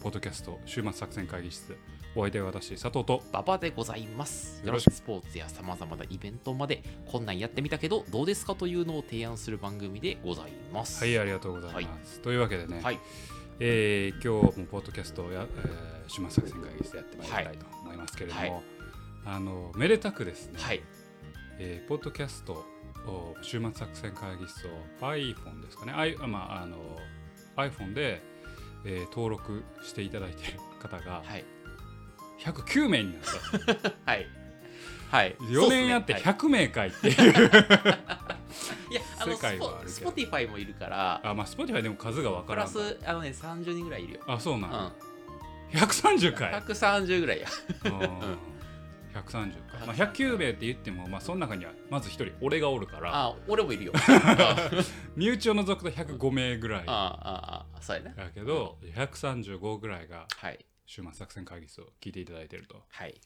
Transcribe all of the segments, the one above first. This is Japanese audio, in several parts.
ポッドキャスト週末作戦会議室お相手は私佐藤と馬場でございます。よろしくスポーツやさまざまなイベントまでこんなんやってみたけどどうですかというのを提案する番組でございます。はいありがとうございます、というわけでね、はい。えー今日もポッドキャストをや、えー週末作戦会議室でやってまいりたいと思いますけれども、はいあのめでたくですね、はい。えーポッドキャストを週末作戦会議室を iPhone ですかね、I あまあ、あの iPhone で、えー登録していただいている方がはい。109名になった はい。はい。4年やってそうっすね100名かいっていう、は いいや、あの、世界はある Spotify もいるから、あまあ Spotify でも数がわプからんかラス、あのね、30人ぐらいいるよ。あそうなん、うん。130回130ぐらいや。うん130か、まあ、109名って言っても、まあ、その中にはまず1人俺がおるからあ、俺もいるよ。あ 身内を除くと105名ぐらいあ、ああ、そうやね。だけど135ぐらいがはい。週末作戦会議室を聞いていただいてるとはい。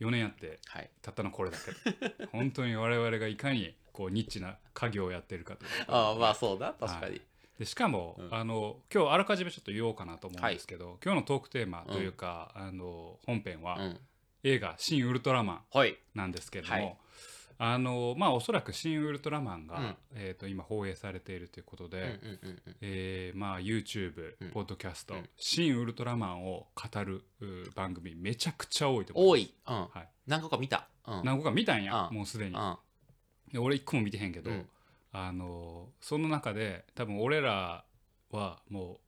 4年やってはい。たったのこれだけ 本当に我々がいかにこうニッチな家業をやってるかとああ、まあそうだ。確かに。でしかも、うんあの今日あらかじめちょっと言おうかなと思うんですけど、今日のトークテーマというか、あの本編は、うん。映画「新ウルトラマンはい。」なんですけども、はいあのまあおそらく「新ウルトラマンが」うんえー、と今放映されているということで。えーまあ、YouTube、うんポッドキャスト、うん新ウルトラマンを語る番組めちゃくちゃ多いと思い多い。うん。はい何個か見た。何個か見たんや、うんもうすでに、うん。で俺一個も見てへんけど、うんあのその中で多分俺らはも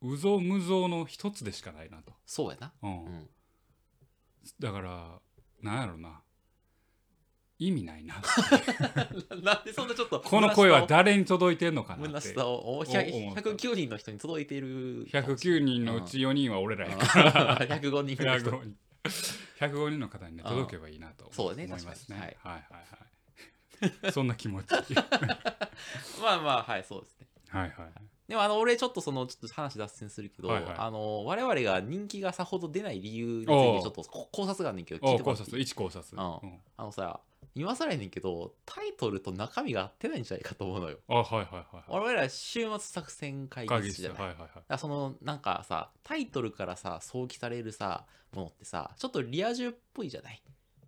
ううぞ無造の一つでしかないなと、そうやな。うんうん。だからなんやろな。意味ないな。なんでそんなちょっとこの声は誰に届いてんのかな虚っしてさをお思100った。109人の人に届いている。109人のうち4人は俺らやうん。から、105人の人。105人105人の方にねうん。届けばいいなと思いますね。はい。はいはいそんな気持ち。は いまあまあはいそうですね。はいでもあの俺ちょっとそのちょっと話脱線するけど、はいはい。あの我々が人気がさほど出ない理由についてちょっとこ考察があんねんけど聞いてもらっていい？察。一考察。うん。うん。あのさ今更やねんけどタイトルと中身が合ってないんじゃないかと思うのよ。あはいはいはいはい。我々ら週末作戦会会議室議室じゃない。はいはいはいそのなんかさタイトルからさ想起されるさものってさちょっとリア充っぽいじゃない？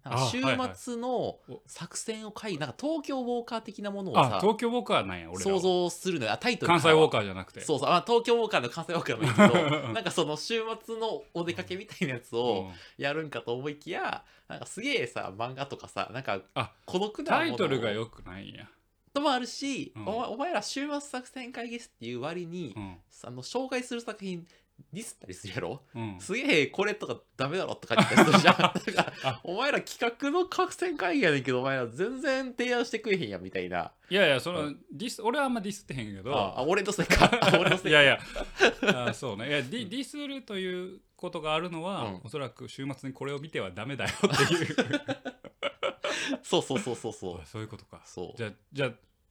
なんかあ週はいはい。末のお作戦を会なんか東京ウォーカー的なものをあさ東京ウォーカーなんや俺想像するのよ。あタイトル関西ウォーカーーじゃなくて。そうそう。あ東京ウォーカーの関西ウォーカーもいいけど なんかその週末のお出かけみたいなやつをうん。やるんかと思いきやなんかすげえさ漫画とかさなんかあ孤独なタイトルが良くないんや。ともあるし、うん。お前お前ら週末作戦会議室っていう割に、うん。あの紹介する作品ディスったりするやろ？うん。すげえこれとかダメだろとか言ったりするじゃん。だからあお前ら企画の作戦会議やねんけどお前ら全然提案してくれへんやんみたいな。いやいやそのディス俺はあんまディスってへんけど。ああ俺のせいか。あ俺のせいいやいや。あそうね。いやディディスるということがあるのは、うん。おそらく週末にこれを見てはダメだよっていう。そうそうそうそうそう。あそういうことか。そう。じゃあじゃ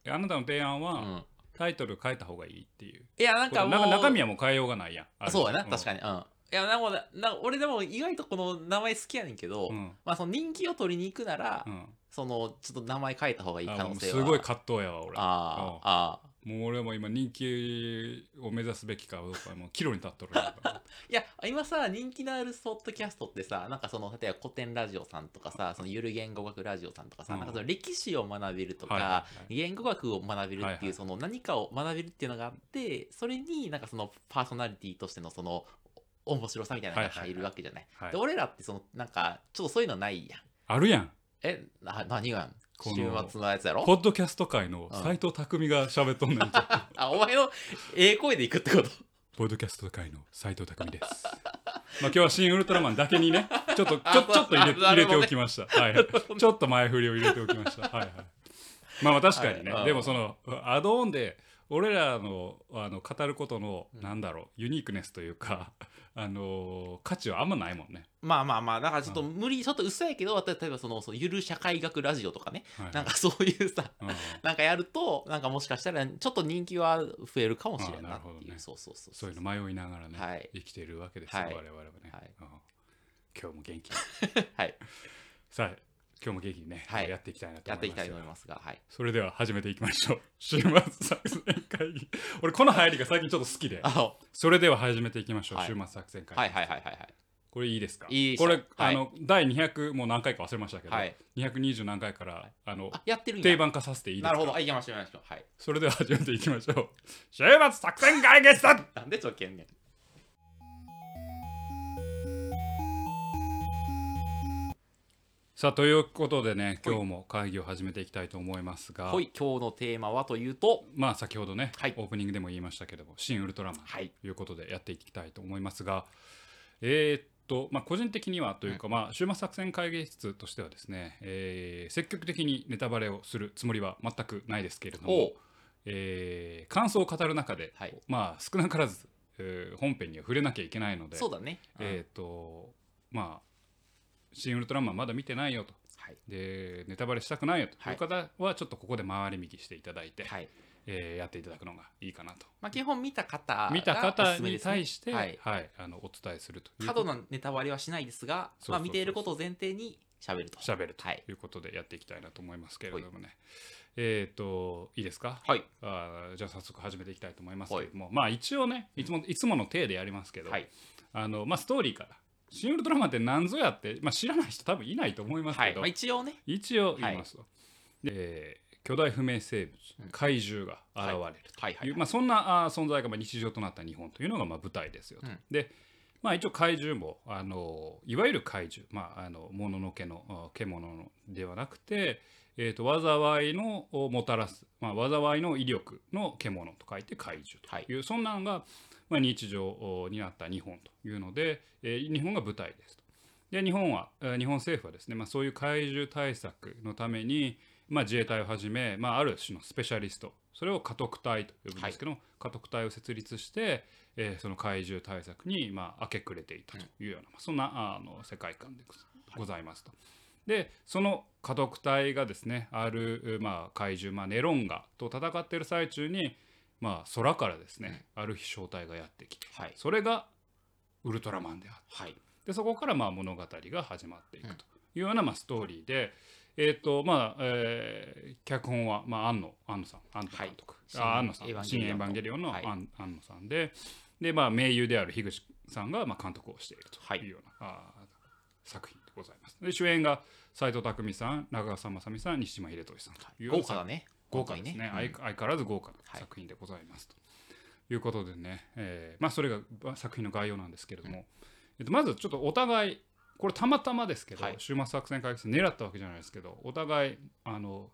ああなたの提案は、うんタイトル変えた方がいいっていう。いやなんかもう。中身はもう変えようがないやん。あるそうやなうん。確かに。うん。いやなんかな俺でも意外とこの名前好きやねんけど、うん。まあその人気を取りに行くなら、うん。そのちょっと名前変えた方がいい可能性は。すごい葛藤やわ俺。あーあもう俺も今人気を目指すべきかどうかもう岐路に立っとるな いや今さ人気のあるポッドキャストってさなんかその例えば古典ラジオさんとかさそのゆる言語学ラジオさんとかさ、うん。なんかその歴史を学べるとか、はいはいはい。言語学を学べるっていう、はいはい。その何かを学べるっていうのがあってそれになんかそのパーソナリティとしてのそのお面白さみたいなのが入るわけじゃない。はいで俺らってそのなんかちょっとそういうのないやん。あるやん。えな何がこの週末のやつやろ？ポッドキャスト界の斎藤匠が喋っとんねんと あお前のええ声でいくってこと？ポッドキャスト界の斎藤匠です。まあ今日は新ウルトラマンだけにね、ちょっと ちょちょっと入れ入れておきました。はいはい。ちょっと前振りを入れておきました。はいはい。まあまあ確かにね、はいでもそのアドオンで俺らのあの語ることの、うん。なんだろうユニークネスというか、あのー価値はあんまないもんね。まあまあまあだからちょっと無理ちょっと薄いけど例えばそのそのゆる社会学ラジオとかね。はいなんかそういうさうん。なんかやるとなんかもしかしたらちょっと人気は増えるかもしれんあななっていう、るほどね。そうそうそう。そういうの迷いながらね、はい。生きているわけですよ、はい。我々はね、はい。うん。今日も元気に。はい。さあ今日も元気にね、はい。やっていきたいなとやっていきたい思いますよと思いますが、はい。それでは始めていきましょう。週末作戦会議。俺この入りが最近ちょっと好きでそれでは始めていきましょう、はい。週末作戦会議、はいはいはいはいはい。これいいですか？いいこれ、はい。あの第200もう何回か忘れましたけど、はい。220何回から、あのあ、やってる定番化させていいですか？なるほど。はい、行きましょう、行きましょう。はい。それでは始めていきましょう。週末作戦会議スタートなんでちょけんねん。さあということでね今日も会議を始めていきたいと思いますが、はい、今日のテーマはというと、まあ先ほどね、はい。オープニングでも言いましたけども「新ウルトラマン」はい。ということでやっていきたいと思いますが。えーっとまあ個人的にはというか、まあ週末作戦会議室としてはですね、えー積極的にネタバレをするつもりは全くないですけれどもえー感想を語る中で、はい。まあ少なからず、えー本編には触れなきゃいけないのでそうだね。えーっとまあ「新ウルトラマン」まだ見てないよと。はい。でネタバレしたくないよという方はちょっとここで回り右していただいて、はい。えーやっていただくのがいいかなとまあ、基本見た方が見た方に対して、はい。あのお伝えするという過度なネタバレはしないですが、まあ、見ていることを前提に喋ると。しゃべるとはいいうことでやっていきたいなと思いますけれどもね、えっ、といいですか、はい。あーじゃあ早速始めていきたいと思いますけれども、まあ一応ねいつもいつもの体でやりますけど、はい。あのまあ、ストーリーから「シン・ウルトラマン」って何ぞやって、まあ、知らない人多分いないと思いますはい。けど、まあ、一応ね。一応言い。ます。と、でえー巨大不明生物うん。怪獣が現れるという、はい。はいはいまあ、そんなあー存在がまあ日常となった日本というのがまあ舞台ですよと。うん。で、まあ、一応怪獣もあのいわゆる怪獣、まあ、あのもののけのあ獣のではなくて、えー、と災いのをもたらす、まあ、災いの威力の獣と書いて怪獣という、そんなのが、まあ、日常おになった日本というので、えー日本が舞台ですと。で日本は、えー日本政府はですね、まあ、そういう怪獣対策のために、まあ、自衛隊をはじめ、まあ、ある種のスペシャリストそれを家督隊と呼ぶんですけど、家督隊を設立して、えーその怪獣対策に、まあ、明け暮れていたというような、まあそんなあの世界観でございますと。でその家督隊がですねある、まあ、怪獣、まあ、ネロンガと戦っている最中に、まあ、空からですね、ある日正体がやってきてはい。それがウルトラマンであった。はい。でそこからまあ物語が始まっていくというようなまあストーリーで、えーとまあえー脚本はまあ庵野庵野さん庵野監督、はいあ庵野さん新新エヴァンゲリオンのリオンのはい庵庵野さんでで、まあ、名優である樋口さんがまあ監督をしているとはいいうような、あー作品でございます。で主演が斎藤工さん長澤まさみさん西島秀俊さんという豪華だね。豪華ですね。今回相相変わらず豪華なはい。作品でございます、と。いうことでね、えーまあ、それがまあ作品の概要なんですけれども、えっと、まずちょっとお互いこれたまたまですけど、はい。終末作戦会議室狙ったわけじゃないですけどお互いあの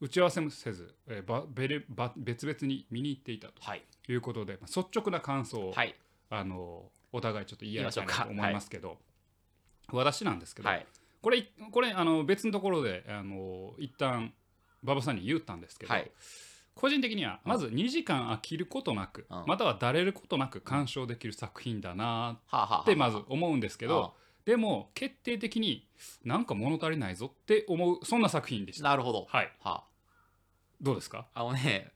打ち合わせもせず、えーばべれば別々に見に行っていたはい。ということで、まあ率直な感想を、はい。あのお互いちょっと言い合いたいなと思いますけど、私なんですけど、はい。これこれあの別のところであの一旦馬場さんに言ったんですけど、はい。個人的にはまず2時間飽きることなく、うんまたはだれることなく鑑賞できる作品だなはあ、はあはあ、ってまず思うんですけど、うんでも決定的になんか物足りないぞって思うそんな作品でした。なるほど。はい、はどうですか？あ。あのね、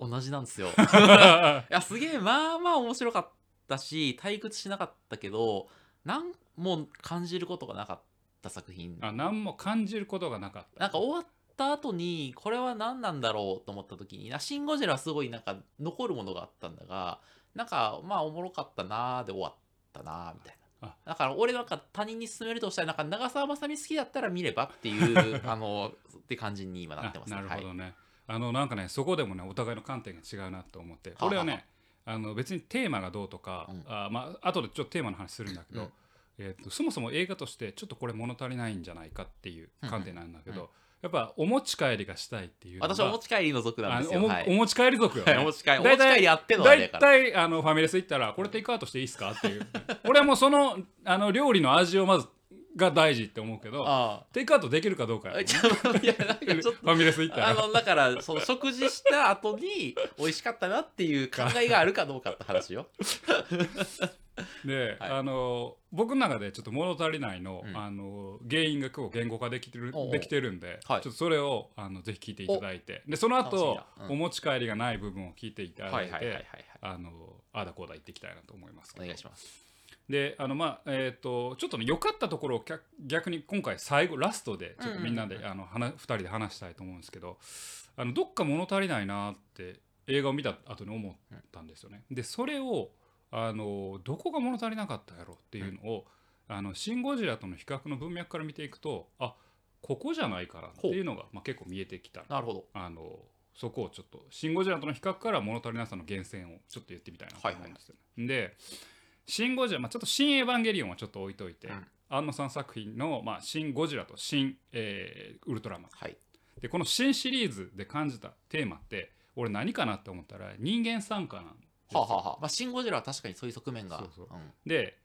同じなんですよ。いや、すげえ、まあまあ面白かったし、退屈しなかったけど、なんも感じることがなかった作品。あ何も感じることがなかった。なんか終わった後に、これは何なんだろうと思った時に、なシン・ゴジラはすごいなんか残るものがあったんだが、なんかまあおもろかったなーで終わったなーみたいな。あ。だから俺なんか他人に勧めるとしたらなんか長澤まさみ好きだったら見ればっていう あのって感じに今なってますあなるほどはい。ね、あのなんかねそこでもねお互いの観点が違うなと思ってはあ。はあ俺はねあの別にテーマがどうとか、うん。あまあ後でちょっとテーマの話するんだけど、うん。えー、とそもそも映画としてちょっとこれ物足りないんじゃないかっていう観点なんだけど、うん。うんやっぱお持ち帰りがしたいっていう私はお持ち帰りの族なんですよ。おもはいお持ち帰り族よね、はいお持ち帰り、お大体持ち帰りあってのあれや大から。体あのファミレス行ったらこれテイクアウトしていいですかっていう 俺はもうそのあの料理の味をまずが大事って思うけどあテイクアウトできるかどうかよあ。ちょいや、なんかちょっと。ファミレス行ったら。あのだからその食事した後に美味しかったなっていう考えがあるかどうかって話よ。で、はい。あの僕の中でちょっと物足りないの,、うん。あの原因がこう言語化できてるおうおう。できてるんで、はい。ちょっとそれをあのぜひ聞いていただいて。でその後、楽しみだ。うん。お持ち帰りがない部分を聞いていただいて、はいはいはいはいはい。あのああだこうだ言っていきたいなと思いますけど。お願いします。であのまあえっ、とちょっとね良かったところを逆逆に今回最後ラストでちょっとみんなで、うん。うんあの話2人で話したいと思うんですけどあのどっか物足りないなって映画を見た後に思ったんですよね。でそれをあのどこが物足りなかったやろっていうのを、あのシン・ゴジラとの比較の文脈から見ていくとあここじゃないかなっていうのが、まあ、結構見えてきた。なるほど。あのそこをちょっと「シン・ゴジラ」との比較から物足りなさの源泉をちょっと言ってみたいなと思うんですよ、で「シン・ゴジラ」まあ、ちょっと「シン・エヴァンゲリオン」はちょっと置いといて、うん。庵野さん作品の「まあ、シン・ゴジラ」と「シン、えーウルトラマン。はい」でこの「シン」シリーズで感じたテーマって俺何かなって思ったら人間参加なんですよ。はあ、はあはあ。まあ、シン・ゴジラは確かにそういう側面が。そうそう。ん。で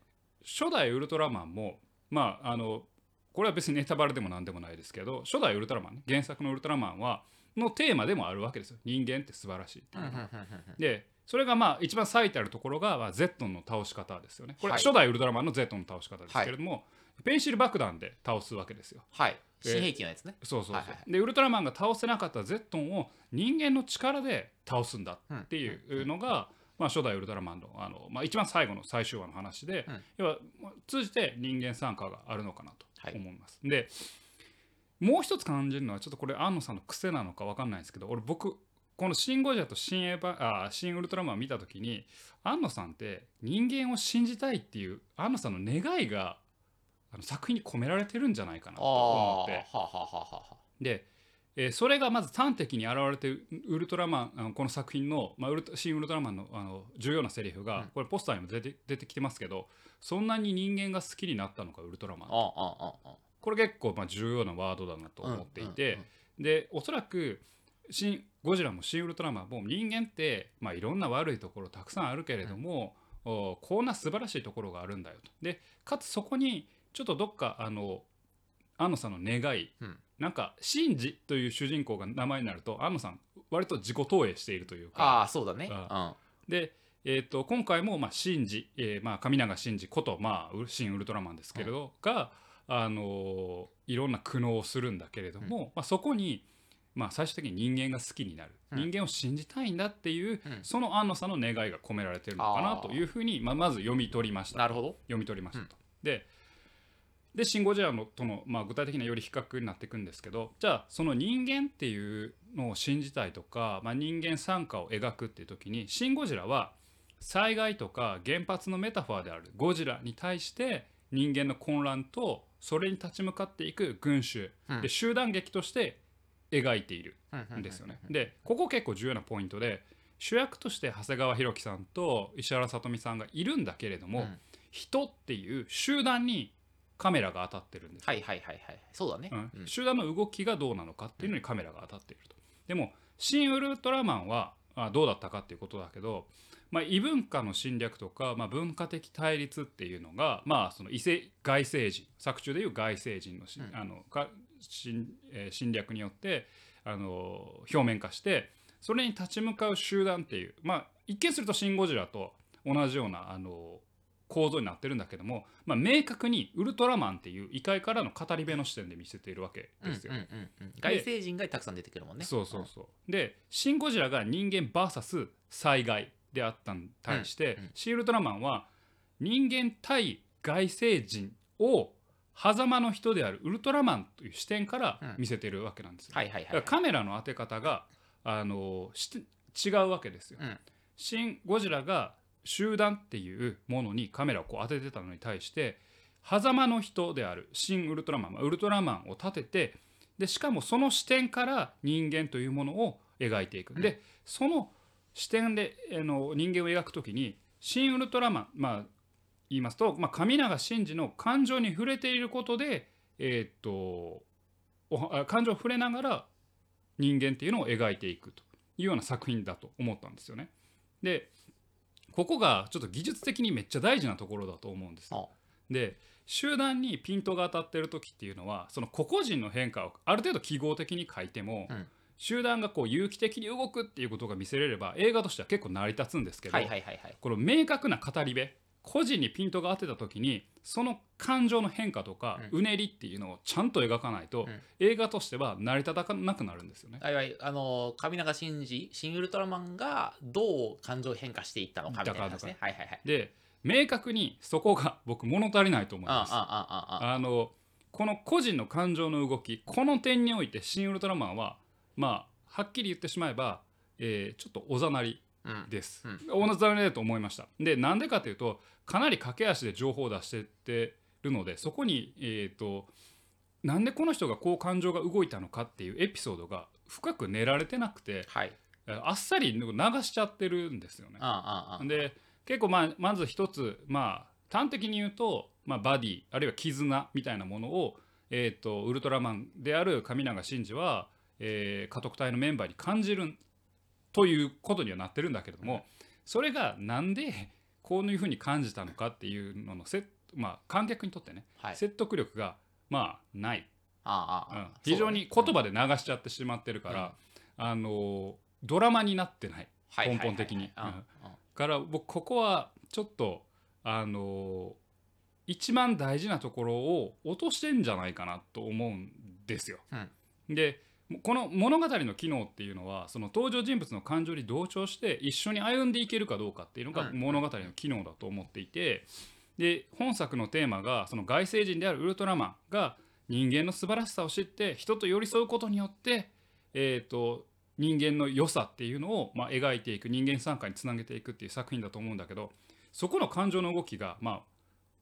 初代ウルトラマンもまああのこれは別にネタバレでも何でもないですけど初代ウルトラマンね原作のウルトラマンはのテーマでもあるわけですよ。人間って素晴らしいっていうのがでそれがまあ一番最たるところが、まあ、ゼットンの倒し方ですよね。これはい。初代ウルトラマンのゼットンの倒し方ですけれども、ペンシル爆弾で倒すわけですよ。はい。えー新兵器のやつね、そうそうそう、はいはいでウルトラマンが倒せなかったゼットンを人間の力で倒すんだっていうのが、まあ、初代ウルトラマンのあの、まあ、一番最後の最終話の話で、うん。要はまあ通じて人間参加があるのかなとはい。思います。でもう一つ感じるのはちょっとこれ安野さんの癖なのか分かんないんですけど俺僕この「シン・ゴジラ」とシンエヴァあ「シン・ウルトラマン」を見た時に安野さんって人間を信じたいっていう安野さんの願いがあの作品に込められてるんじゃないかなあと思って。あはあはあは。で、えーそれがまず端的に現れてるウルトラマンあのこの作品の、まあ、ウルト新ウルトラマンのあの重要なセリフが、うん。これポスターにも出て出てきてますけどそんなに人間が好きになったのかウルトラマン。これ結構まあ重要なワードだなと思っていて、でおそらく新ゴジラも新ウルトラマンも人間って、まあ、いろんな悪いところたくさんあるけれども、おこんな素晴らしいところがあるんだよと。でかつそこにちょっとどっかあの安野さんの願い、うん。なんかシンジという主人公が名前になると安野さん割と自己投影しているというか。ああそうだね。あで、えー、と今回も、まあ、シンジ、えーまあ、神永シンジこと、まあ、ウ新ウルトラマンですけれど、が、あのーいろんな苦悩をするんだけれども、まあ、そこに、まあ、最終的に人間が好きになる、うん。人間を信じたいんだっていう、うん。その安野さんの願いが込められてるのかなというふうに、まあ、まず読み取りました。なるほど。読み取りましたと。ででシン・ゴジラのとの、まあ、具体的なより比較になっていくんですけどじゃあその人間っていうのを信じたいとか、まあ、人間参加を描くっていう時にシン・ゴジラは災害とか原発のメタファーであるゴジラに対して人間の混乱とそれに立ち向かっていく群衆、うん。で集団劇として描いているうんんですよね。でここ結構重要なポイントで主役として長谷川博己さんと石原さとみさんがいるんだけれども、うん。人っていう集団にカメラが当たってるんですよ、はいはいはいはい。そうだね。うん。うん。集団の動きがどうなのかっていうのにカメラが当たっていると。でも「新ウルトラマンは」あどうだったかっていうことだけど、まあ、異文化の侵略とか、まあ、文化的対立っていうのが、まあ、その異性外星人作中でいう外星人のし、うん。あのか侵,、えー侵略によってあの表面化してそれに立ち向かう集団っていう、まあ、一見すると「シン・ゴジラ」と同じようなあの構造になってるんだけども、まあ、明確にウルトラマンっていう異界からの語り部の視点で見せているわけですよ。うんうんうんうん外星人がたくさん出てくるもんねそうそうそう。で「シン・ゴジラ」が人間 VS 災害であったに対して、うんうんシン・ウルトラマンは人間対外星人を狭間の人であるウルトラマンという視点から見せているわけなんですよ。カメラの当て方があの違うわけですよ。うんシン・ゴジラが集団っていうものにカメラをこう当ててたのに対して狭間の人であるシン・ウルトラマンまあウルトラマンを立ててでしかもその視点から人間というものを描いていく。でその視点であの人間を描くときにシン・ウルトラマンまあ言いますと、まあ、神永真司の感情に触れていることでえーっと感情を触れながら人間っていうのを描いていくというような作品だと思ったんですよね。でここがちょっと技術的にめっちゃ大事なところだと思うんですよ。で集団にピントが当たってる時っていうのはその個々人の変化をある程度記号的に書いても、うん集団がこう有機的に動くっていうことが見せれれば映画としては結構成り立つんですけど、この明確な語り部個人にピントが当てた時にその感情の変化とか、うねりっていうのをちゃんと描かないと、ん。映画としては成り立たなくなるんですよね。あいわゆるあの神永真司新ウルトラマンがどう感情変化していったのかみたいな話ね。はいはいはい。で明確にそこが僕物足りないと思います。あのこの個人の感情の動きこの点において「シン・ウルトラマンは」まあはっきり言ってしまえば、えーちょっとおざなりうんです。うんおざなりだと思いました。でなんでかというとかなり駆け足で情報を出してってるのでそこに、えー、となんでこの人がこう感情が動いたのかっていうエピソードが深く練られてなくてはいあっさり流しちゃってるんですよね。で結構まあまず一つまあ端的に言うと、まあ、バディあるいは絆みたいなものを、えー、とウルトラマンである神永真司は、えー家督隊のメンバーに感じるということにはなってるんだけれどもそれがなんでこういうふうに感じたのかっていうののせ、まあ、観客にとってねはい。説得力がまあない、うん。ああああ非常に言葉で流しちゃってしまってるから、あのドラマになってない。はい根本的に。から僕ここはちょっとあの一番大事なところを落としてんじゃないかなと思うんですよ。でこの物語の機能っていうのはその登場人物の感情に同調して一緒に歩んでいけるかどうかっていうのがうん。物語の機能だと思っていてで本作のテーマがその外星人であるウルトラマンが人間の素晴らしさを知って人と寄り添うことによって、えー、と人間の良さっていうのを、まあ、描いていく人間参加につなげていくっていう作品だと思うんだけどそこの感情の動きがまあ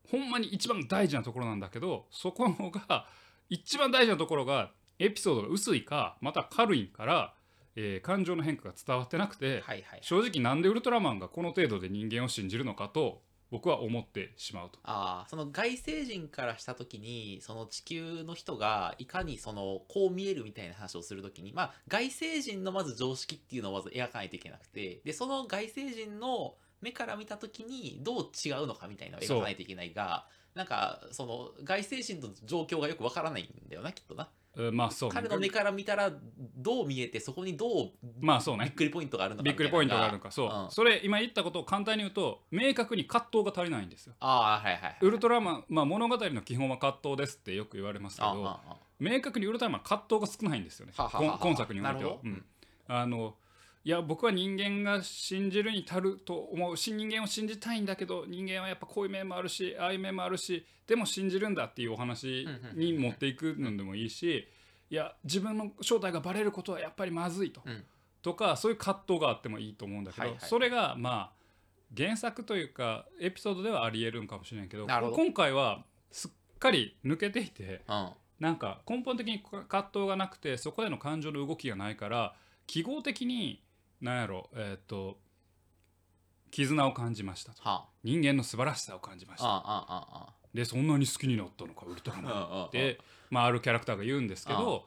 ほんまに一番大事なところなんだけどそこのが一番大事なところがエピソードが薄いかまた軽いから、えー感情の変化が伝わってなくて、はいはい正直なんでウルトラマンがこの程度で人間を信じるのかと僕は思ってしまうと。ああその外星人からした時にその地球の人がいかにそのこう見えるみたいな話をする時にまあ外星人のまず常識っていうのをまず描かないといけなくてでその外星人の目から見た時にどう違うのかみたいなのを描かないといけないがなんかその外星人の状況がよくわからないんだよなきっとな、えーまあそうね。彼の目から見たらどう見えてそこにどうまあそうね。びっくりポイントがあるのかびっくりポイントがあるのか。そう、うん。それ今言ったことを簡単に言うと明確に葛藤が足りないんですよ。ああはいはいはい。ウルトラマン、まあ、物語の基本は葛藤ですってよく言われますけどあああ明確にウルトラマンは葛藤が少ないんですよね。今今作においては。うん。あのいや僕は人間が信じるに足ると思うし人間を信じたいんだけど人間はやっぱこういう面もあるしああいう面もあるしでも信じるんだっていうお話に持っていくのでもいいしいや自分の正体がバレることはやっぱりまずいと、うん。とかそういう葛藤があってもいいと思うんだけど、はいはい。それがまあ原作というかエピソードではありえるんかもしれんけど今回はすっかり抜けていてうん。なんか根本的に葛藤がなくてそこでの感情の動きがないから記号的に何やろえっ、と絆を感じましたと。は人間の素晴らしさを感じました。あああああでそんなに好きになったのかウルトラマンあで、まあ、あるキャラクターが言うんですけど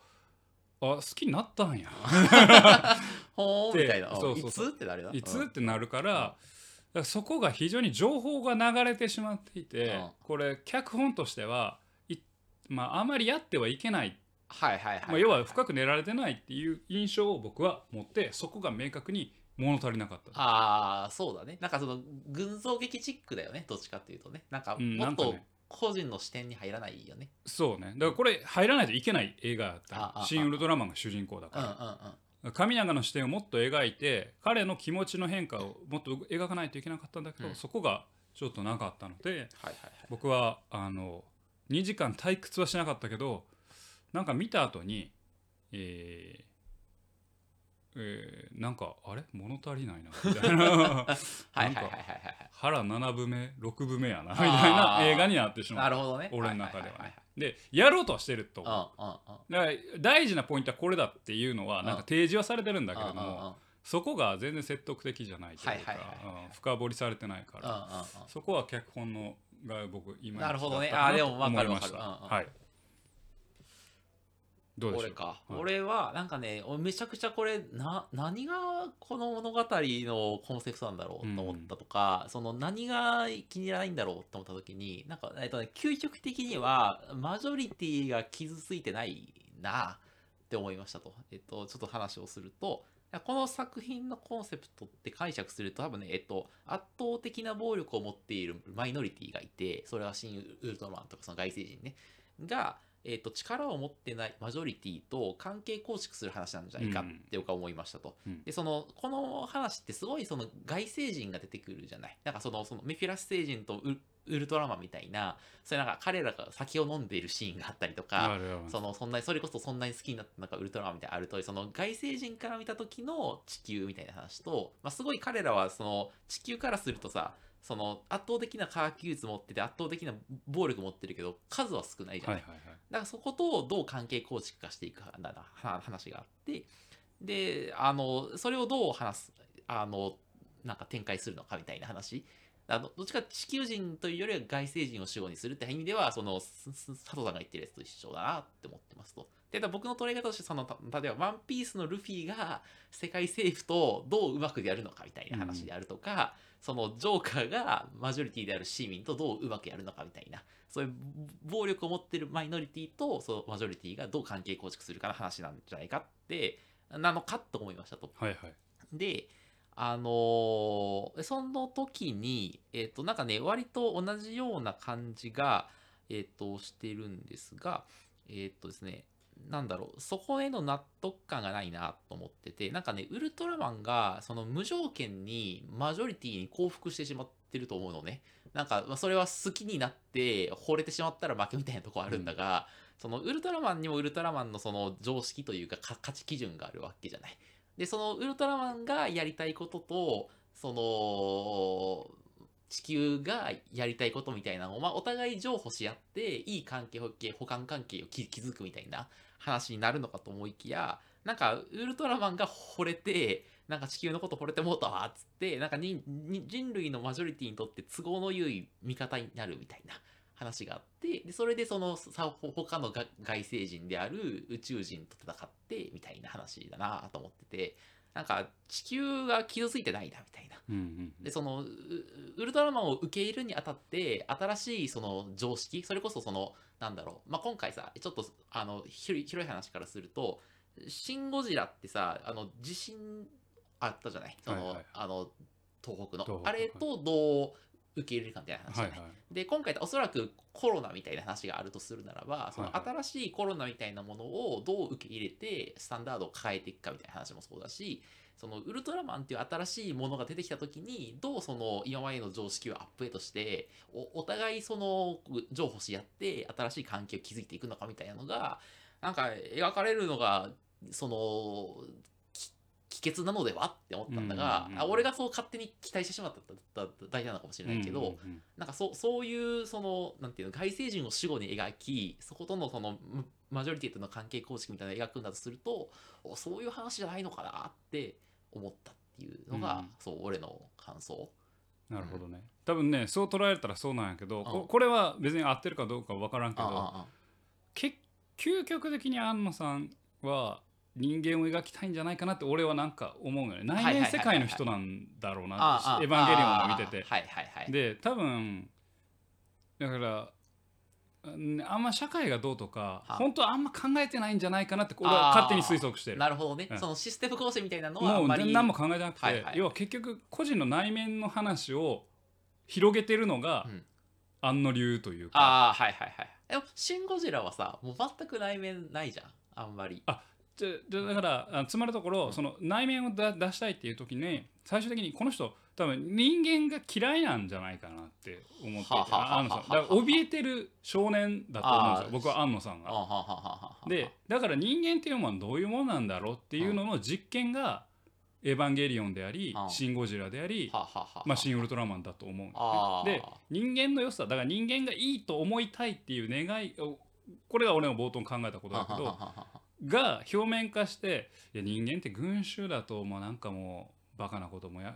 あ好きになったんや。で ほーみたいな。そうそうそう。いつってなるないつってなるから,、だからそこが非常に情報が流れてしまっていて、うん。これ脚本としてはい、まあ、あまりやってはいけないはいはいはい、まあ、要は深く練られてないっていう印象を僕は持ってそこが明確に物足りなかった。ああそうだね。なんかその群像劇チックだよね。どっちかっていうとね。なんかうんもっと個人の視点に入らないよね。そうね。だからこれ入らないといけない映画だったシン・ウルトラマンが主人公だうんうんから神永の視点をもっと描いて彼の気持ちの変化をもっと描かないといけなかったんだけど、うん。そこがちょっとなかったのではいはいはい。僕はあの2時間退屈はしなかったけどなんか見た後にえーえーなんかあれ物足りないなみたいな。はいはいはいはいはいはい。腹7分目6分目やなみあたいーな映画になってしまう。なるほどね。俺の中ではね。でやろうとはしてると思う。だから大事なポイントはこれだっていうのはうん。なんか提示はされてるんだけれどもそこが全然説得的じゃないというか深掘りされてないからそこは脚本のが僕今なるほどね。あでもわかる思いました。はいどうでしょう？俺か、はい。俺はなんかねめちゃくちゃこれな何がこの物語のコンセプトなんだろうと思ったとか、その何が気に入らないんだろうと思った時になんか、えっとね、究極的にはマジョリティが傷ついてないなって思いましたと、えっと、ちょっと話をするとこの作品のコンセプトって解釈すると多分ね、えっと、圧倒的な暴力を持っているマイノリティがいて、それは新ウルトラマンとかその外星人ね、が、えっと、力を持ってないマジョリティと関係構築する話なんじゃないかって僕は思いましたと。うんで、その、この話ってすごいその外星人が出てくるじゃない。なんかその、そのメフィラス星人とウウルトラマンみたいな、そういうなんか彼らが酒を飲んでいるシーンがあったりとか、そのそんなにそれこそそんなに好きになったなんかウルトラマンみたいなのあるとその外星人から見た時の地球みたいな話と、まあ、すごい彼らはその地球からするとさその圧倒的な科学技術持ってて圧倒的な暴力持ってるけど数は少ないじゃない、だからそことどう関係構築化していくかな話があって。であのそれをどう話すあのなんか展開するのかみたいな話。あのどっちか地球人というよりは外星人を主語にするって意味ではその佐藤さんが言ってるやつと一緒だなって思ってますと。で僕の捉え方としてそのた例えば「ワンピースのルフィが世界政府とどううまくやるのかみたいな話であるとか、そのジョーカーがマジョリティである市民とどううまくやるのかみたいなそういう暴力を持ってるマイノリティとそのマジョリティがどう関係構築するかの話なんじゃないかってなのかと思いましたと。はいはいであのーその時にえっ、となんかね割と同じような感じがえっ、としてるんですがえっ、とですねなんだろうそこへの納得感がないなと思っててなんかねウルトラマンがその無条件にマジョリティに降伏してしまってると思うのね。なんかまそれは好きになって惚れてしまったら負けみたいなとこあるんだが、そのウルトラマンにもウルトラマンのその常識というかか価値基準があるわけじゃない。でそのウルトラマンがやりたいこととその地球がやりたいことみたいなのを、まあ、お互い譲歩し合っていい関係補補完関係を築くみたいな話になるのかと思いきやなんかウルトラマンが惚れてなんか地球のこと惚れてもうたわっつってなんか人類のマジョリティにとって都合の良い味方になるみたいな話があってでそれでその他のが外星人である宇宙人と戦ってみたいな話だなと思っててなんか地球が傷ついてないなみたいな。うんうんでそのウウルトラマンを受け入れるにあたって新しいその常識それこそそのなんだろう、まあ、今回さちょっとあの広い話からすると「シン・ゴジラ」ってさあの地震あったじゃない？その、はいはいあの東北の。あれとどう受け入れるかみたいな話じゃない、はいはい。で今回おそらくコロナみたいな話があるとするならばそのはい。新しいコロナみたいなものをどう受け入れてスタンダードを変えていくかみたいな話もそうだしそのウルトラマンっていう新しいものが出てきた時にどうその今までの常識をアップデートしておお互いその譲歩し合って新しい関係を築いていくのかみたいなのがなんか描かれるのがそのき帰結なのではって思ったんだが、うんうん俺がそう勝手に期待してしまっただ事なのかもしれないけど、うんうんうん。なんかそそういうそのなんていうの外星人を主語に描きそことのそのむマジョリティとの関係構築みたいなのを描くんだとするとおそういう話じゃないのかなって思ったっていうのが、うん。そう俺の感想。なるほどね。多分ねそう捉えたらそうなんやけど、うん。ここれは別に合ってるかどうか分からんけど究極的に安野さんは人間を描きたいんじゃないかなって俺はなんか思うのよね。内面世界の人なんだろうなエヴァンゲリオンを見てて。はいはいはい。で多分だからうんあんま社会がどうとかは本当はあんま考えてないんじゃないかなって俺は勝手に推測してる。なるほどね、うん。そのシステム構成みたいなのはあもう何も考えてなくて、はいはい。要は結局個人の内面の話を広げてるのがうん。安野流というか、ああはいはいはい。でもシン・ゴジラはさもう全く内面ないじゃん。あんまり。じゃじゃだからあつまるところ、その内面をだ出したいっていう時に最終的にこの人多分人間が嫌いなんじゃないかなって思っていて安野さんだから怯えてる少年だと思うんですよ僕は安野さんが。でだから人間っていうのはどういうものなんだろうっていうのの実験が「エヴァンゲリオン」でありあ「シン・ゴジラ」でありまあ、シン・ウルトラマンだと思うんあー。でで人間の良さだから人間がいいと思いたいっていう願いをこれが俺の冒頭に考えたことだけどが表面化していや人間って群衆だともうなんかもうバカなこともや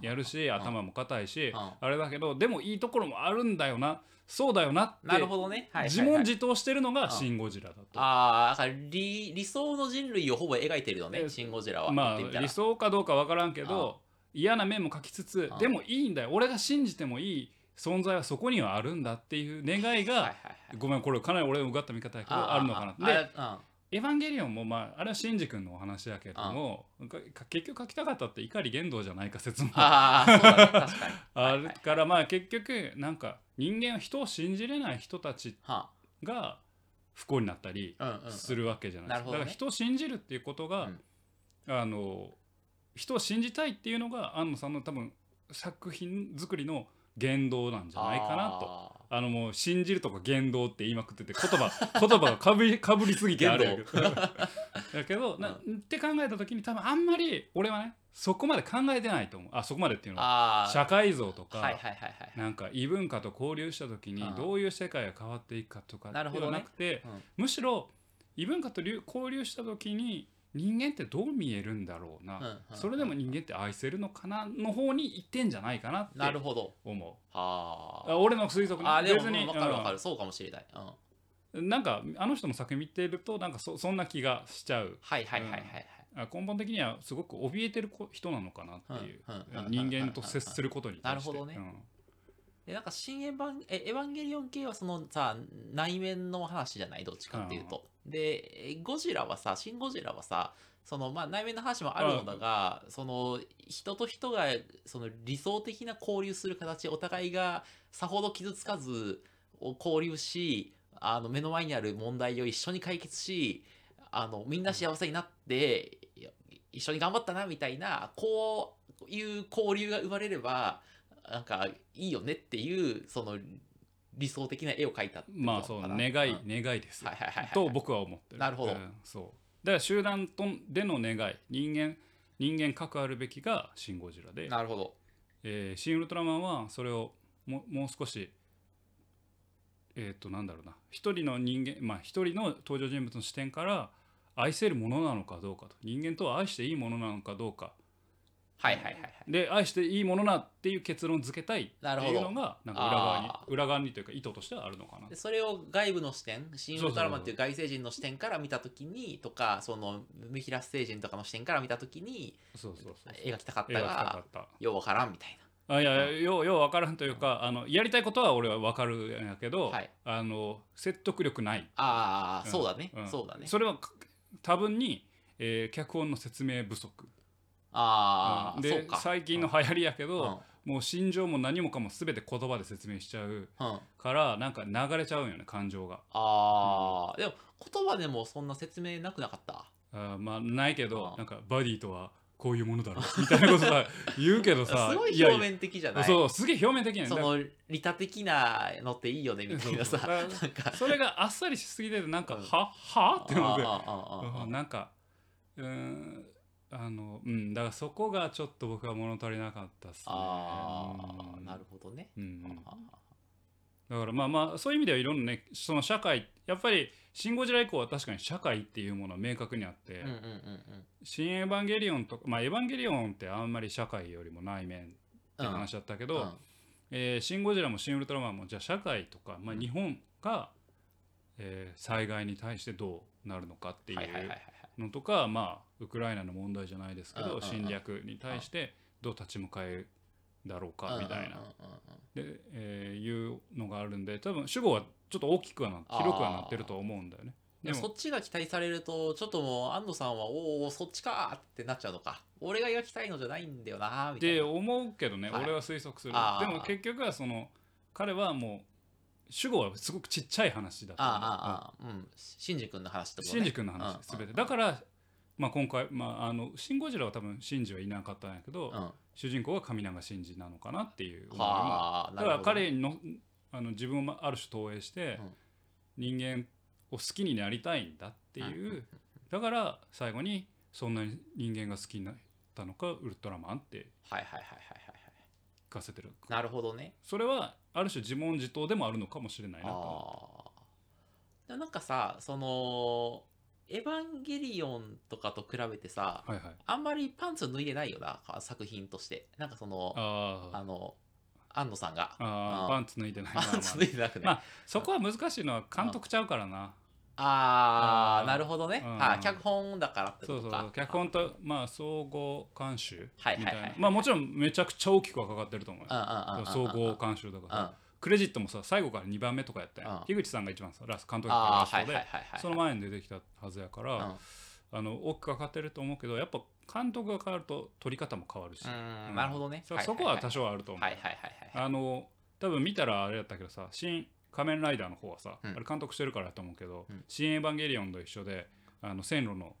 やるし頭も硬いしうんあれだけどでもいいところもあるんだよな。そうだよなってなるほどね、はいはいはい。自問自答してるのがうんシン・ゴジラだと。ああだから理理想の人類をほぼ描いてるよねえシン・ゴジラは。まあ理想かどうかわからんけど嫌な面も書きつつうんでもいいんだよ。俺が信じてもいい存在はそこにはあるんだっていう願いがはいはいはいごめんこれかなり俺のうがった見方やけどああるのかなあであエヴァンゲリオンもまああれはシンジ君のお話だけども、か結局書きたかったって怒り言動じゃないか説も。ああそうだね。確かに。あるからまあ結局なんか人間は人を信じれない人たちはが不幸になったりするわけじゃないですか、だから人を信じるっていうことが、あの人を信じたいっていうのが安野さんの多分作品作りの言動なんじゃないかなと。ああのもう信じるとか言動って言いまくってて言葉 言葉がかぶりかぶりすぎてあるやけ。ど だけど、なって考えた時に多分あんまり俺はねそこまで考えてないと思う。あそこまでっていうーのは社会像とか、はいはいはいはいなんか異文化と交流した時にうん。どういう世界が変わっていくかとかではなくて、うん。むしろ異文化と流交流した時に人間ってどう見えるんだろうな、それでも人間って愛せるのかな？の方に行ってんじゃないかなってなるほど。思はうあ俺の推測ね。あでも別に分かる分かる。そうかもしれない。うん。うんなんかあの人の作品見てるとなんかそそんな気がしちゃう。はいはいはいはいはい。あ根本的にはすごく怯えてる子人なのかなっていう。人間と接することに対して。なるほどね。うん。でなんか新エヴァンえエヴァンゲリオン系はそのさ内面の話じゃない？どっちかっていうと、でゴジラはさシン・ゴジラはさそのまあ内面の話もあるのだが、その人と人がその理想的な交流する形お互いがさほど傷つかずを交流しあの目の前にある問題を一緒に解決しあのみんな幸せになって一緒に頑張ったなみたいなこういう交流が生まれればなんかいいよねっていうその理想的な絵を描いたまあそう願い、うん。願いですよ。と僕は思ってる。なるほど。うんそう。だから集団とでの願い。人間人間関わるべきがシン・ゴジラで、なるほど。えーシン・ウルトラマンはそれをももう少しえっ、となんだろうな。一人の人間まあ一人の登場人物の視点から愛せるものなのかどうかと。人間とは愛していいものなのかどうかはいはいはいはい。で愛していいものなっていう結論付けたいっていうのがなんか裏側にあ裏側にというか意図としてはあるのかな。でそれを外部の視点シン・ウルトラマンっていう外星人の視点から見た時にとかそのメヒラス星人とかの視点から見た時にそうそうそう描きたかったがようわからんみたいあいやようよう分からんというかあのやりたいことは俺は分かるんやけど、はい。あの説得力ない、なああ、うん。そうだね、ん。そうだね。それはか多分に、えー脚本の説明不足ああ、うん。で最近の流行りやけうん。ど、もう心情も何もかも全て言葉で説明しちゃうからなんか流れちゃうんよね感情が。ああ、でも言葉でもそんな説明なくなかった？あーまあないけどうん。なんかバディとはこういうものだろう。みたいなことさ言うけどさ すごいや表面的じゃない？そうすげえ表面的やねん。だその利他的なのっていいよねみたいなさ。そうそうなんか。それがあっさりしすぎてなんか、うん。はは？って思ってなんかうーんあのうん。だからそこがちょっと僕は物足りなかったっすね。あうん。あなるほどね。うんうん。あだからまあまあそういう意味ではいろんなねその社会やっぱり「シン・ゴジラ」以降は確かに社会っていうものは明確にあって「うんうんうんうん。新エヴァンゲリオン」とかまあエヴァンゲリオンってあんまり社会よりも内面って話だったけど、うん。えーシン・ゴジラもシン・ウルトラマンもじゃあ社会とか、まあ、日本が、えー災害に対してどうなるのかっていはいはいはいはい。うのとか、まあ、ウクライナの問題じゃないですけど、侵略に対してどう立ち向かえるだろうかみたいな、で、えーいうのがあるんで多分主語はちょっと大きくはな広くはなってると思うんだよね。でもそっちが期待されるとちょっともう安藤さんはおおそっちかーってなっちゃうのか。俺が描きたいのじゃないんだよなーみたいでな思うけどね、はい。俺は推測する。でも結局はその彼はもう主語はすごくちっちゃい話だと思う。ああああうん。シンジ君の話ってことシンジ君の話うんすべて。だから、まあ、今回、まあ、あのシン・ゴジラは多分シンジはいなかったんやけど、うん。うん主人公は神永真司なのかなっていうだからなるほどね。彼のあの自分をある種投影して、人間を好きになりたいんだっていう、だから最後にそんなに人間が好きになったのかウルトラマンってはいはいはいはいはいはい。聞かせてる。なるほどね。それはある種自問自答でもあるのかもしれないなとああでもなんかさそのエヴァンゲリオンとかと比べてさはいはい。あんまりパンツ脱いでないよな作品として。なんかそのあの安野さんが。あーあーパンツ脱いでない パンツ脱いでなくね、まあそこは難しいのは監督ちゃうからなあーああなるほどね、うん。はい。脚本だからってことか。そうそう脚本とまあ総合監修みたいなはいはいはい。はいまあもちろんめちゃくちゃ大きくはかかってると思うよ。う総合監修だからクレジットもさ最後から2番目とかやったやん、うん。樋口さんが一番さラス監督からラストではいはいはいその前に出てきたはずやから、うん。あの大きくかかってると思うけどやっぱ監督が変わると取り方も変わるし、なるほどね。そそこは多少あると思う、はいはいはいはい。あの多分見たらあれやったけどさ「新仮面ライダー」の方はさ、うん。あれ監督してるからやと思うけどうん「新エヴァンゲリオン」と一緒であの線路の、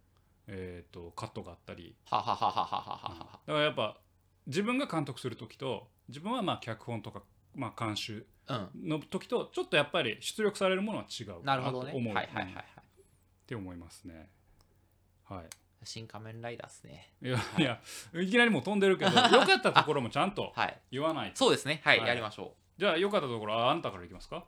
えー、とカットがあったり。はははははははだからやっぱ自分が監督する時と自分はまあ脚本とか、まあ、監修はうん。の時とちょっとやっぱり出力されるものは違う。なるほどね。と思う、はいはいはいはい。って思いますね。はい。新仮面ライダーですね。いやい。やいきなりもう飛んでるけど 良かったところもちゃんとはい。言わないと。そうですね。はいはい。やりましょじゃあ良かったところはあんたからいきますか？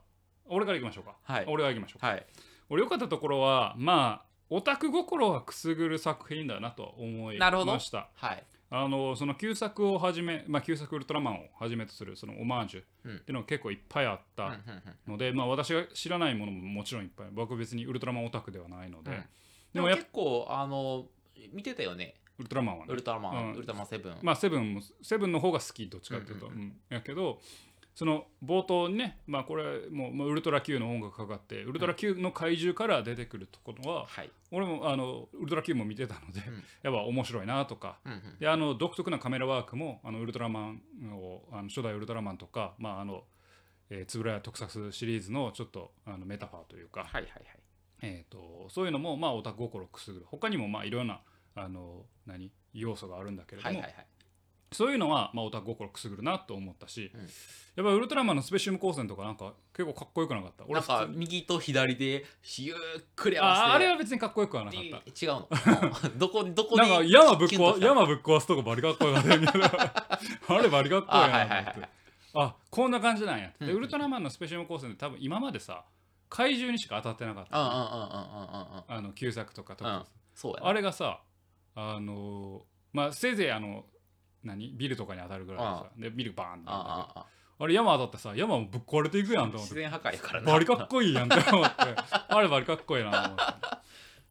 俺からいきましょうか、はい。俺がいきましょうか、はい。俺良かったところはまあオタク心はくすぐる作品だなと思いました。はい。あのその旧作をはじめ、まあ、旧作ウルトラマンをはじめとするそのオマージュうん。っていうのが結構いっぱいあったうんうんまあ、私が知らないものももちろんいっぱい僕は別にウルトラマンオタクではないので、うんでも結構あの見てたよね。ウルトラマンはね。ウルトラマン、うん。ウルトラマンセブン、まあセブンもセブンの方が好きどっちかっていうと、うん。うん。やけどその冒頭にねまあこれもうウルトラ Q の音楽かかってウルトラ Q の怪獣から出てくるところは、はい、俺もあのウルトラ Q も見てたので、うん。やっぱ面白いなとか。うんうん。であの独特なカメラワークもあのウルトラマンをあの初代ウルトラマンとかまああのえー円谷特撮シリーズのちょっとあのメタファーというか、はいはいはい。えー、とそういうのもまあオタク心をくすぐる。他にもまあいろんなあの何？要素があるんだけれども、はいはいはいそういうのはまあオタク心くすぐるなと思ったし、うん。やっぱりウルトラマンのスペシウム光線とかなんか結構かっこよくなかった。なんか右と左でゆっくり合わせて。ああれは別にかっこよくはなかっ違う たの。うんどこどこなんか山ぶっ壊山ぶっ壊すとこバリかっこよかった あれバリかっこいいあはいはいなと思ってはいはいあこんな感じなんやって、うん。うんでウルトラマンのスペシウム光線って多分今までさ怪獣にしか当たってなかった、うんうんうんうんうんうんうん。あの旧作とか特うん。撮そうやな。あれがさあのーまあせいぜいあの何？ビルとかに当たるぐらいでさでビルバーンってああれ山当たってさ山もぶっ壊れていくやんと思って。自然破壊やからな。バリかっこいいやんって思って。あれバリかっこいいなと思って。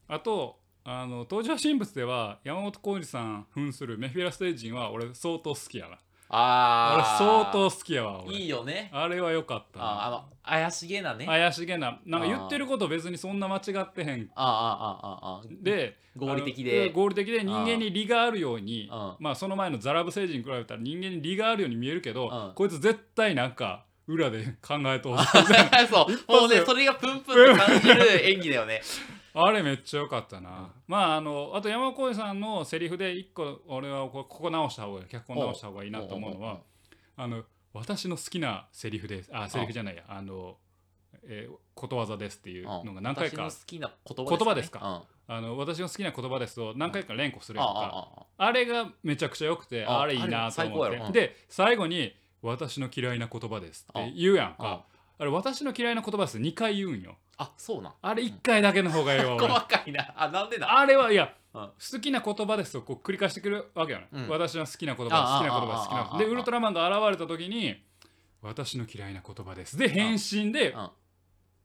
あとあの登場人物では山本浩二さん扮するメフィラス星人は俺相当好きやな俺ああ相当好きやわ俺。いいよね。あれは良かった。なああの怪しげなね。あ怪しげな。なんか言ってること別にそんな間違ってへん。ああああああで合理的あでの合理的で人間に利があるようにうん。まあその前のザラブ星人に比べたら人間に利があるように見えるけど、うん。こいつ絶対なんか裏で考えとう そう。もうねそれがプンプンと感じる演技だよねあれめっちゃ良かったな、まああのあと山小さんのセリフで一個俺はこここ直した方が脚本直した方がいいなと思うのはあの私の好きなセリフですあ。セリフじゃないや。あの、えーことわざですっていうのが何回か好きな言葉ですか？うん。あの私の好きな言葉ですと何回か連呼するやんか、あれがめちゃくちゃ良くてああれいいなと思って、で最後に「私の嫌いな言葉です」って言うやんあ。かあれ私の嫌いな言葉です。2回言うんよ。あそうなん。あれ1回だけの方がええわ 俺。細かいな。あなんでなあれはいやうん。好きな言葉ですとこう繰り返してくるわけよね、うん。私の好きな言葉好きな言葉好きなああああでウルトラマンが現れた時に私の嫌いな言葉です。で変身でうん。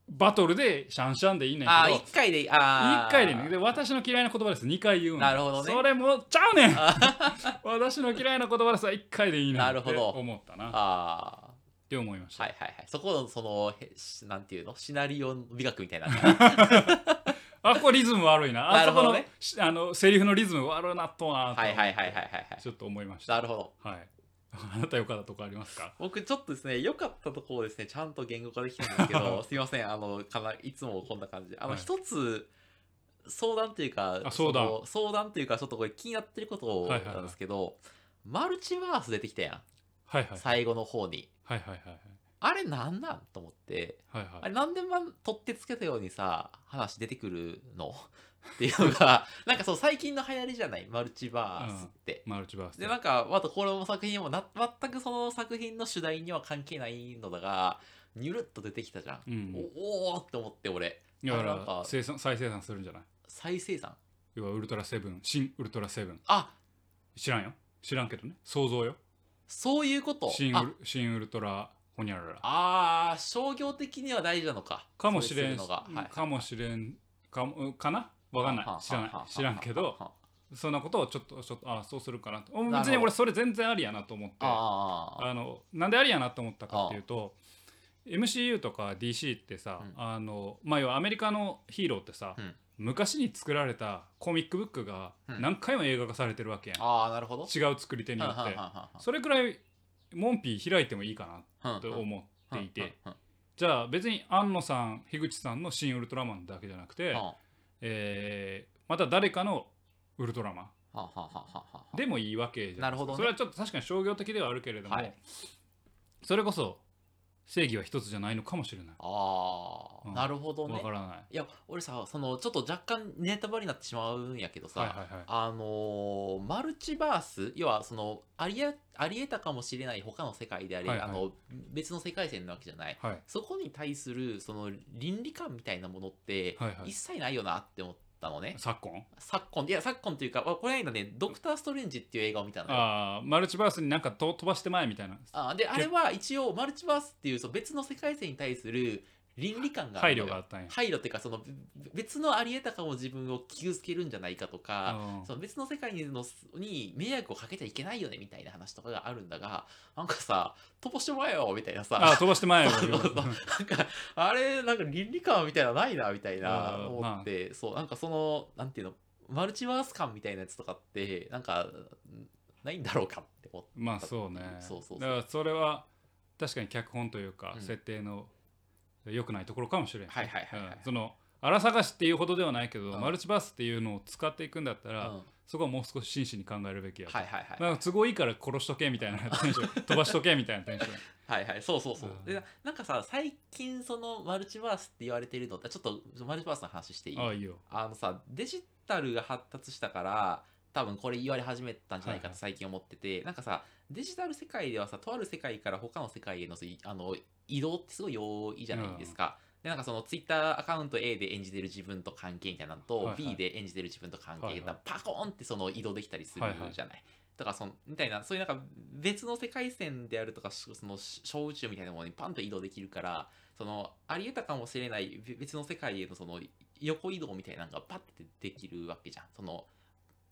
バトルでシャンシャンでいいねんあけど一回であ1回でねで私の嫌いな言葉です。2回言うんなるほどね。それもうちゃうねん。私の嫌いな言葉ですは1回でいいねんってなるほど。思ったな。っああて思いました、はいはいはい。そこのそのへしなんていうの？シナリオ美学みたいな。あここリズム悪いな。あそこのなるほどね。しあのセリフのリズム悪なっとうなと。はいはいはいはいはいはい。ちょっと思いました。なるほど。はい。あなたよかったとこありますか？僕ちょっとですね良かったところをですねちゃんと言語化できたんですけど すいません。あのかないつもこんな感じ。であのはい。一、つ相談というかあ相談。その相談というかちょっとこれ気になってることはいはいはい。なんですけど、マルチバース出てきたやんはいはい。最後の方に。はいはいはいあれなんなんと思って。はいはい。あれなん取ってつけたようにさ話出てくるの？っていうのがなんかそう最近の流行りじゃない？マルチバースって、マルチバース。でなんかまたこの作品もな全くその作品の主題には関係ないのだがニュルっと出てきたじゃん、うん。おおーって思って俺。だかあなんから生産再生産するんじゃない？再生産？要はウルトラセブン。新ウルトラセブン。あ！知らんよ。知らんけどね。想像よそういうこと？あ新ウル新ウルトラホニャララ。あー商業的には大事なのか。かもしれんかもしれんかもかな？わかんない。知らない。知らんけどそんなことをちょっとちょっとあそうするかなと。別に俺それ全然ありやなと思ってあああのなんでありやなと思ったかっていうと MCU とか DC ってさ、うん。あのまあ要はアメリカのヒーローってさ、うん昔に作られたコミックブックがうん。何回も映画化されてるわけやん、ああなるほど。違う作り手によって。それくらい門扉開いてもいいかなと思っていて、じゃあ別に庵野さん樋口さんの「新ウルトラマン」だけじゃなくて、えーまた誰かのウルトラマン。でもいいわけじゃなるほどね。それはちょっと確かに商業的ではあるけれども、はい。それこそ正義は一つじゃないのかもしれない。あー。うん。なるほどね。わからない。いや俺さそのちょっと若干ネタバレになってしまうんやけどさ、はいはいはい。あのーマルチバース要はそのありえありえたかもしれない他の世界であり、はいはい。あの別の世界線なわけじゃない。はい。そこに対するその倫理観みたいなものってはいはい。一切ないよなって思ったのね、昨今？昨今。いや昨今というかこれ間ね「ドクター・ストレンジ」っていう映画を見たのよ。ああマルチバースになんかと飛ばしてまえみたいな。あであれは一応マルチバースっていうそう別の世界線に対する倫理観があ配慮があったんや。配慮っていうかそのべ別のありえたかも自分を傷つけるんじゃないかとか、うん。その別の世界にのに迷惑をかけちゃいけないよねみたいな話とかがあるんだがなんかさ飛ばしてもらえよみたいなさあ飛ばしてまえよ。なんかあれなんか倫理観みたいなのないなみたいな思って、そうなんかそのなんていうのマルチバース感みたいなやつとかってなんかんないんだろうかって思ってまあそうね。そうそうそう。だからそれは確かに脚本というか、うん。設定の良くないところかもしれない、はいはいはいはい。うん。その荒探しっていうほどではないけど、うん。マルチバースっていうのを使っていくんだったら、うん。そこはもう少し真摯に考えるべきやと、はいはいはいなんか都合いいから殺しとけみたいなテンション。飛ばしとけみたいなテンション。はいはいそうそうそう、うん。でななんかさ最近そのマルチバースって言われてるのってちょっとマルチバースの話していい？ああいいよ。あのさデジタルが発達したから多分これ言われ始めたんじゃないかはいはいと最近思ってて、なんかさデジタル世界ではさとある世界から他の世界へのあの移動ってすごい容易じゃないですか。でなんかそのツイッターアカウント A で演じてる自分と関係みたいなのと、はいはい。B で演じてる自分と関係、はいはい。パコーンってその移動できたりするじゃない。だからそのみたいなそういうなんか別の世界線であるとかその小宇宙みたいなものにパンと移動できるからそのありえたかもしれないべ別の世界へのその横移動みたいなのがパッてできるわけじゃん。その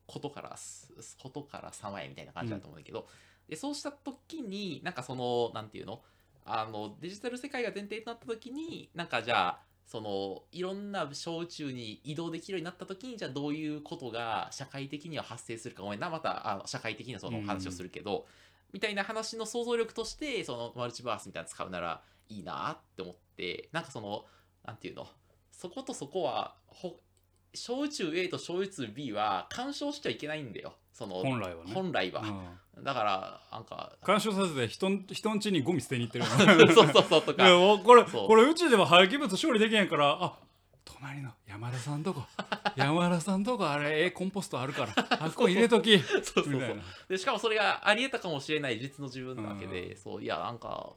ことからすことから様へみたいな感じだと思うんだけど、でそうした時になんかそのなんていうの？あのデジタル世界が前提となった時になんかじゃあそのいろんな小宇宙に移動できるようになった時にじゃあどういうことが社会的には発生するかごめんなまたあの社会的なその話をするけど、みたいな話の想像力としてそのマルチバースみたいなの使うならいいなって思ってなんかそのなんていうのそことそこは小宇宙 A と小宇宙 B は干渉しちゃいけないんだよ。その本来はね。本来は、うん。だからなんか干渉させて人ん人ん家にゴミ捨てに行ってる そうそうそうといやこれそう。これ宇宙では廃棄物処理できへんからあ隣の山田さんとこ。山田さんとこあれええコンポストあるからあっこ入れとき。そうそうそう。みたいな。でしかもそれがありえたかもしれない実の自分なわけで、うん。そういやなんか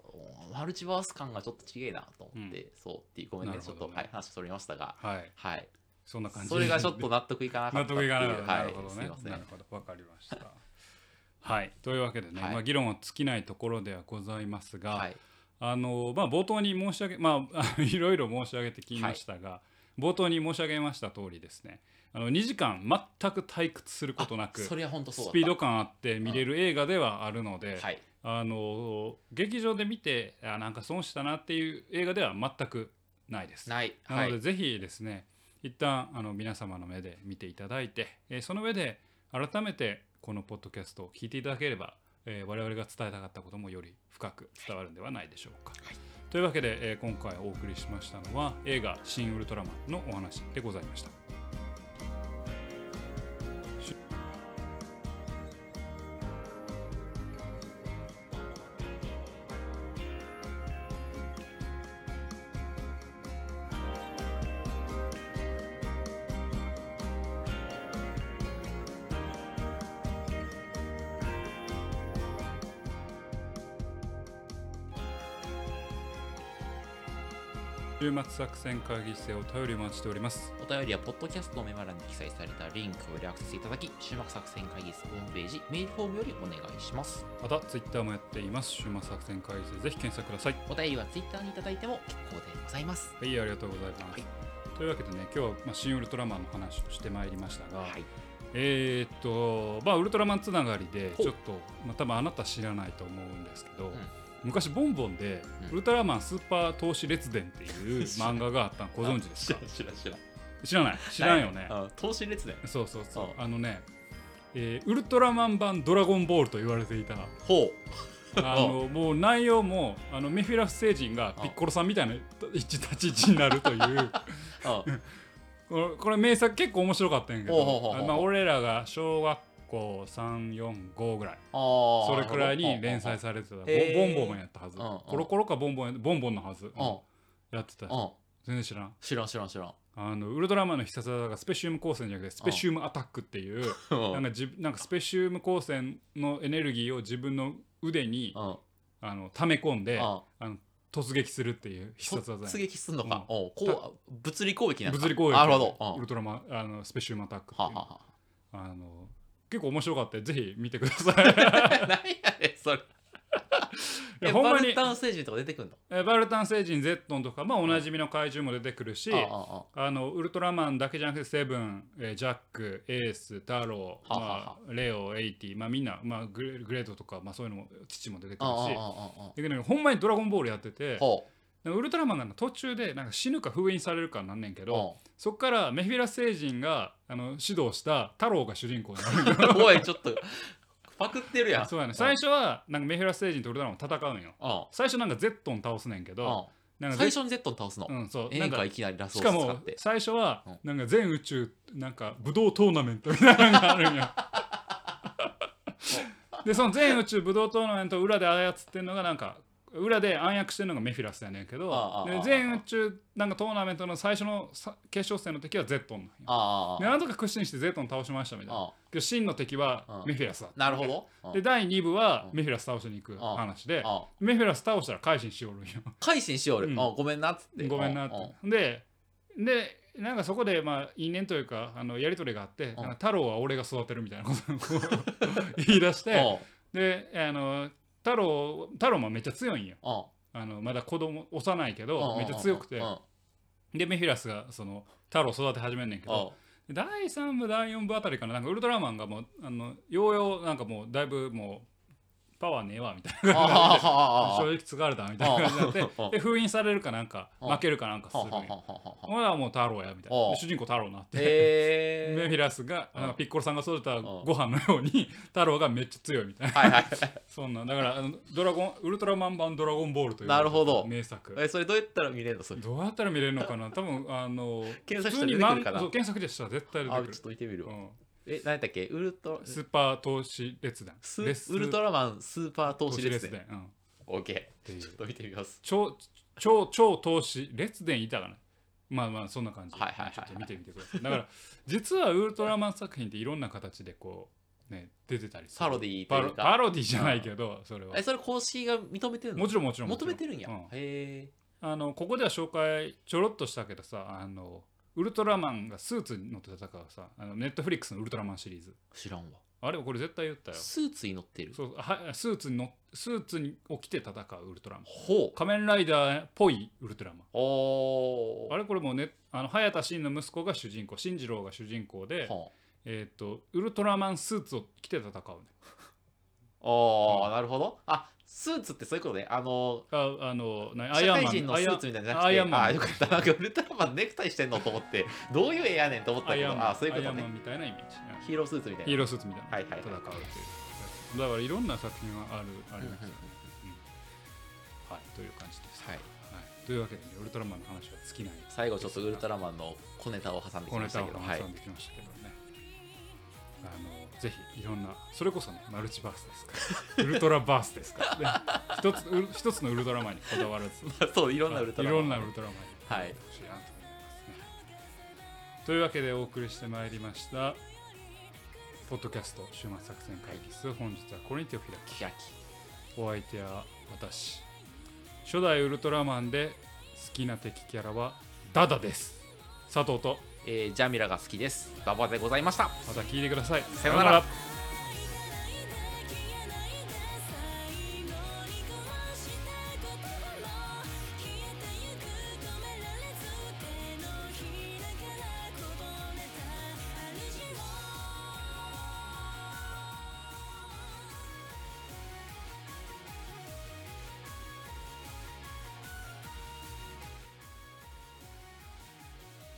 マルチバース感がちょっと違えなと思って、そうっていうごめんねなるほどね。ちょっと、はい、話取りましたが。はい。はいそんな感じ。それがちょっと納得いかなか納ったっていう。得いかなかった、はい。なるほどね。なるほど。わかりました。はい。というわけでね、はい。まあ、議論は尽きないところではございますが、はい。あのまあ、冒頭に申し上げまあ いろいろ申し上げてきましたが、冒頭に申し上げました通りですねあの2時間全く退屈することなくあそれは本当そうスピード感あって見れる映画ではあるので、はい。あの劇場で見てあなんか損したなっていう映画では全くないです。ない。なはい。のでぜひですね一旦あの皆様の目で見ていただいて、えーその上で改めてこのポッドキャストを聞いていただければ、えー我々が伝えたかったこともより深く伝わるんではないでしょうか。というわけで、えー今回お送りしましたのは映画「シン・ウルトラマン」のお話でございました。週末作戦会議室へお便りお待ちしております。お便りはポッドキャストのメモ欄に記載されたリンクよりアクセスいただき終幕作戦会議室ホームページメールフォームよりお願いしますまたツイッターもやっています。週末作戦会議室でぜひ検索ください。お便りはツイッターにいただいても結構でございますはい、ありがとうございます。はいというわけでね、今日は、まあ、新ウルトラマンの話をしてまいりましたが、はいえーっと、まあ、ウルトラマンつながりで、ちょっと、まあ、多分あなた知らないと思うんですけど、昔ボンボンでうん。ウルトラマンスーパー投資列伝っていう漫画があったの。ご存知です知か知らん知らん。知らない？知らんよね。うん投資列伝。そうそうそう。うん。あのねえーウルトラマン版ドラゴンボールと言われていた。ほあのもう内容もあのメフィラス星人がピッコロさんみたいな立ち位置になるという。これこれ名作結構面白かったんやけどあまあ俺らが小学校345ぐらい。それくらいに連載されてた。ボンボンもやったはず。コロコロかボンボンやボンボンのはず。やってた全然知らん。知らん知らん知らん。あのウルトラマンの必殺技がスペシウム光線じゃなくてスペシウムアタックっていううん。なんかじなんかスペシウム光線のエネルギーを自分の腕にうん。あの溜め込んでうん。あの突撃するっていう必殺技突撃すんのか、うん。おうこう物理攻撃な物理攻撃なるほど、うん。ウルトラマンあのスペシウムアタックっていう。あの結構面白かったぜひ見てください。何やねんそれ。えいやほんまにバルタン星人とか出てくんの？えバルタン星人ゼットンとか、まあ、おなじみの怪獣も出てくるし、ああああのウルトラマンだけじゃなくてセブン、えージャックエース太郎、はははまあ、レオエイティ、まあ、みんな、まあ、グレグレードとか、まあ、そういうのも父も出てくるあああしああだけどねほんまに「ドラゴンボール」やっててウルトラマンが途中でなんか死ぬか封印されるかなんねんけうどそっからメフィラス星人があの指導した太郎が主人公になる。う んおいちょっとパクってるやん。そうやね。最初はなんかメフィラス星人とウルトラマン戦うんよ。うん。最初なんかゼットン倒すねんけどなんかゼうん最初に Z に倒すの、うんそう。ええなんんかかいきなりラスしかもボス使って。最初はうん。なんか全宇宙なんか武道トーナメントみたいなのがあるんや でその全宇宙武道トーナメントを裏で操ってんのがなんか裏で暗躍してるのがメフィラスやねんけど全宇宙なんかトーナメントの最初のさ決勝戦の敵はゼットン。なんとか屈伸してゼットン倒しましたみたいな。あけど真の敵はメフィラスだなるほど。うんで第2部はうんメフィラス倒しに行く話であメフィラス倒したら改心しおるんよ。改心しよる、うん。あごめんなっつって。ごめんなっうんて。ででなんかそこでまあ因縁というかあのやり取りがあって、太郎は俺が育てるみたいなことを 言い出してうんであの太郎太郎もめっちゃ強いんよ。うんあのまだ子供幼いけどうんめっちゃ強くて。うんでメフィラスがその太郎を育て始めんねんけど第3部第4部あたりかななんかウルトラマンがもうあのようようなんかもうだいぶもうパワーねえわみたいなであ正直疲れたみたいな感じになってで封印されるかなんか負けるかなんかするんよははははは俺はもう太郎やみたいな主人公太郎になって、へメフィラスがなんかピッコロさんが育てたご飯のように太郎がめっちゃ強いみたいなそんなだからドラゴンウルトラマン版ドラゴンボールというなるほど名作えそれどうやったら見れるのそれどうやったら見れるのかな多分あの検索したら出てくるかな検索でしたら絶対出てくるちょっと見てみるわ、え何やったっけ？ウルトラスーパー投資列伝。スウルトラマンスーパー投投資列伝。オッケーちょっと見てみます。超超超投資列伝いたかな。まあまあそんな感じ。ではいはいちょっと見てみてください。だから実はウルトラマン作品っていろんな形でこうね出てたりパロディとパロパロディじゃないけどそれは。えそれ公式が認めてるの？もちろんもちろん求めてるんや、うん。へえあのここでは紹介ちょろっとしたけどさあのウルトラマンがスーツに乗って戦うさあのネットフリックスのウルトラマンシリーズ。知らんわ。あれこれ絶対言ったよ。スーツに乗ってる？そうはスーツにのスーツに起きて戦うウルトラマン。ほう。仮面ライダーっぽいウルトラマン。おー。あれこれもうねあの早田真の息子が主人公進次郎が主人公で、はえー、とウルトラマンスーツを着て戦うね。あおーなるほど。あスーツってそういうことね。あのああのなアイ社アンマン会人のスーツみたいなのじゃなくて。アイアンマン。あよかった。なんかウルトラマンネクタイしてんのと思って。どういう絵やねんと思ったけどアイアンマンあそういうことね。みたいなイメージ。うんヒーロースーツみたいな。ヒーロースーツみたいな。はいはいはい。戦うっていうだからいろんな作品があるあります、うん。うんうんはいという感じです、はい。はい、というわけで、ね、ウルトラマンの話は尽きない。最後ちょっとウルトラマンの小ネタを挟んでき小ネタをましたけど、はい挟んできましたけどね、あのぜひいろんなそれこそねマルチバースですから。ウルトラバースですから。ね。一つう一つのウルトラマンにこだわらず。そういろんなウルトラマン。い。ろんなウルトラマンにはいほしいなと思いますね。というわけでお送りしてまいりましたポッドキャスト週末作戦会議室。本日はこれに手を開き。キヤキお相手は私。初代ウルトラマンで好きな敵キャラはダダです。佐藤とえージャミラが好きです。馬場でございました。また聞いてください。さようなら